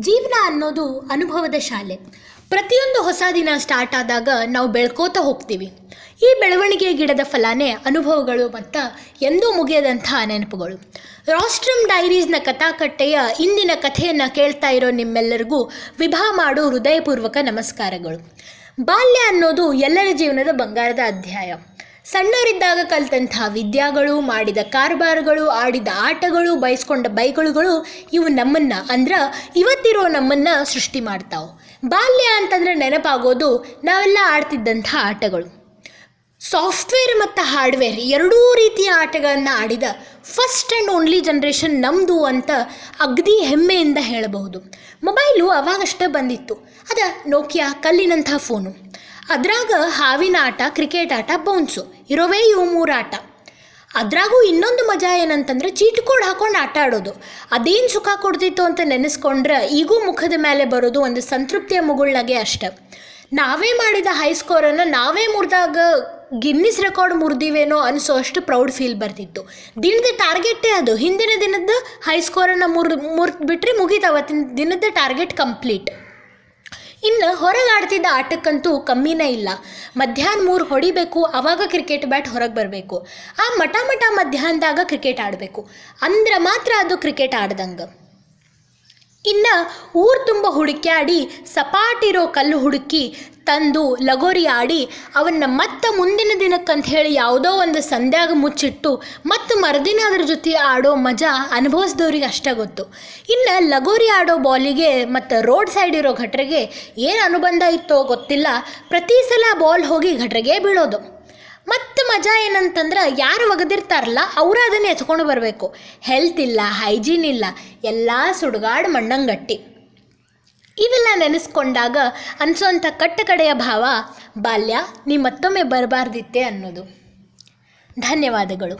ಜೀವನ ಅನ್ನೋದು ಅನುಭವದ ಶಾಲೆ. ಪ್ರತಿಯೊಂದು ಹೊಸ ದಿನ ಸ್ಟಾರ್ಟ್ ಆದಾಗ ನಾವು ಬೆಳ್ಕೋತಾ ಹೋಗ್ತೀವಿ. ಈ ಬೆಳವಣಿಗೆ ಗಿಡದ ಫಲಾನೇ ಅನುಭವಗಳು ಮತ್ತು ಎಂದೂ ಮುಗಿಯದಂಥ ನೆನಪುಗಳು. ರಾಸ್ಟ್ರಮ್ ಡೈರೀಸ್ನ ಕಥಾಕಟ್ಟೆಯ ಇಂದಿನ ಕಥೆಯನ್ನು ಕೇಳ್ತಾ ಇರೋ ನಿಮ್ಮೆಲ್ಲರಿಗೂ ವಿಭಾ ಮಾಡು ಹೃದಯಪೂರ್ವಕ ನಮಸ್ಕಾರಗಳು. ಬಾಲ್ಯ ಅನ್ನೋದು ಎಲ್ಲರ ಜೀವನದ ಬಂಗಾರದ ಅಧ್ಯಾಯ. ಸಣ್ಣವರಿದ್ದಾಗ ಕಲಿತಂತಹ ವಿದ್ಯಾಗಳು, ಮಾಡಿದ ಕಾರ್ಬಾರ್ಗಳು, ಆಡಿದ ಆಟಗಳು, ಬಯಸ್ಕೊಂಡ ಬೈಗಳುಗಳು, ಇವು ನಮ್ಮನ್ನು ಅಂದ್ರೆ ಇವತ್ತಿರೋ ನಮ್ಮನ್ನು ಸೃಷ್ಟಿ ಮಾಡ್ತಾವೆ. ಬಾಲ್ಯ ಅಂತಂದರೆ ನೆನಪಾಗೋದು ನಾವೆಲ್ಲ ಆಡ್ತಿದ್ದಂಥ ಆಟಗಳು. ಸಾಫ್ಟ್ವೇರ್ ಮತ್ತು ಹಾರ್ಡ್ವೇರ್ ಎರಡೂ ರೀತಿಯ ಆಟಗಳನ್ನು ಆಡಿದ ಫಸ್ಟ್ ಆ್ಯಂಡ್ ಓನ್ಲಿ ಜನ್ರೇಷನ್ ನಮ್ಮದು ಅಂತ ಅಗದಿ ಹೆಮ್ಮೆಯಿಂದ ಹೇಳಬಹುದು. ಮೊಬೈಲು ಅವಾಗಷ್ಟೇ ಬಂದಿತ್ತು. ಅದ ನೋಕಿಯಾ ಕಲ್ಲಿನಂಥ ಫೋನು. ಅದ್ರಾಗ ಹಾವಿನ ಆಟ, ಕ್ರಿಕೆಟ್ ಆಟ ಬೌನ್ಸು ಇರೋವೇ ಇವು ಮೂರು ಆಟ. ಅದ್ರಾಗೂ ಇನ್ನೊಂದು ಮಜಾ ಏನಂತಂದ್ರೆ ಚೀಟ್ ಕೋಡ್ ಹಾಕೊಂಡು ಆಟ ಆಡೋದು. ಅದೇನು ಸುಖ ಕೊಡ್ತಿತ್ತು ಅಂತ ನೆನೆಸ್ಕೊಂಡ್ರೆ ಈಗೂ ಮುಖದ ಮೇಲೆ ಬರೋದು ಒಂದು ಸಂತೃಪ್ತಿಯ ಮುಗುಳ್ನಾಗೆ ಅಷ್ಟೆ. ನಾವೇ ಮಾಡಿದ ಹೈ ಸ್ಕೋರನ್ನು ನಾವೇ ಮುರಿದಾಗ ಗಿನ್ನಿಸ್ ರೆಕಾರ್ಡ್ ಮುರಿದಿವೇನೋ ಅನಿಸೋ ಅಷ್ಟು ಪ್ರೌಡ್ ಫೀಲ್ ಬರ್ತಿತ್ತು. ದಿನದ ಟಾರ್ಗೆಟೇ ಅದು. ಹಿಂದಿನ ದಿನದ ಹೈ ಸ್ಕೋರನ್ನು ಮುರ್ ಮುರಿದು ಬಿಟ್ಟರೆ ಮುಗೀತು. ಅವತ್ತಿನ ದಿನದ ಟಾರ್ಗೆಟ್ ಕಂಪ್ಲೀಟ್ ಇನ್ನು ಹೊರಗೆ ಆಡ್ತಿದ್ದ ಆಟಕ್ಕಂತೂ ಕಮ್ಮಿನೇ ಇಲ್ಲ. ಮಧ್ಯಾಹ್ನ ಮೂರು ಹೊಡಿಬೇಕು ಆವಾಗ ಕ್ರಿಕೆಟ್ ಬ್ಯಾಟ್ ಹೊರಗೆ ಬರಬೇಕು. ಆ ಮಟ ಮಟ ಮಧ್ಯಾಹ್ನದಾಗ ಕ್ರಿಕೆಟ್ ಆಡಬೇಕು. ಅಂದ್ರೆ ಮಾತ್ರ ಅದು ಕ್ರಿಕೆಟ್ ಆಡ್ದಂಗೆ. ಇನ್ನು ಊರು ತುಂಬ ಹುಡುಕ್ಯಾಡಿ, ಸಪಾಟಿರೋ ಕಲ್ಲು ಹುಡುಕಿ, ತಂದು ಲಗೋರಿ ಆಡಿ ಅವನ್ನ ಮತ್ತೆ ಮುಂದಿನ ದಿನಕ್ಕಂತ ಹೇಳಿ ಯಾವುದೋ ಒಂದು ಸಂಧ್ಯಾಗ ಮುಚ್ಚಿಟ್ಟು, ಮತ್ತು ಮರುದಿನ ಅದ್ರ ಜೊತೆ ಆಡೋ ಮಜಾ ಅನುಭವಿಸಿದವ್ರಿಗೆ ಅಷ್ಟೇ ಗೊತ್ತು. ಇನ್ನು ಲಗೋರಿ ಆಡೋ ಬಾಲಿಗೆ ಮತ್ತು ರೋಡ್ ಸೈಡ್ ಇರೋ ಘಟ್ರಿಗೆ ಏನು ಅನುಬಂಧ ಇತ್ತೋ ಗೊತ್ತಿಲ್ಲ. ಪ್ರತಿ ಸಲ ಬಾಲ್ ಹೋಗಿ ಘಟ್ರಿಗೆ ಬೀಳೋದು. ಮಜಾ ಏನಂತಂದ್ರೆ ಯಾರು ಮಗದಿರ್ತಾರಲ್ಲ ಅವರು ಅದನ್ನು ಎತ್ಕೊಂಡು ಬರಬೇಕು. ಹೆಲ್ತ್ ಇಲ್ಲ ಹೈಜೀನ್ ಇಲ್ಲ, ಎಲ್ಲ ಸುಡುಗಾಡು ಮಣ್ಣಂಗಟ್ಟಿ. ಇವೆಲ್ಲ ನೆನೆಸ್ಕೊಂಡಾಗ ಅನಿಸೋಂಥ ಕಟ್ಟ ಕಡೆಯ ಭಾವ ಬಾಲ್ಯ ನೀ ಮತ್ತೊಮ್ಮೆ ಬರಬಾರ್ದಿತ್ತೆ ಅನ್ನೋದು. ಧನ್ಯವಾದಗಳು.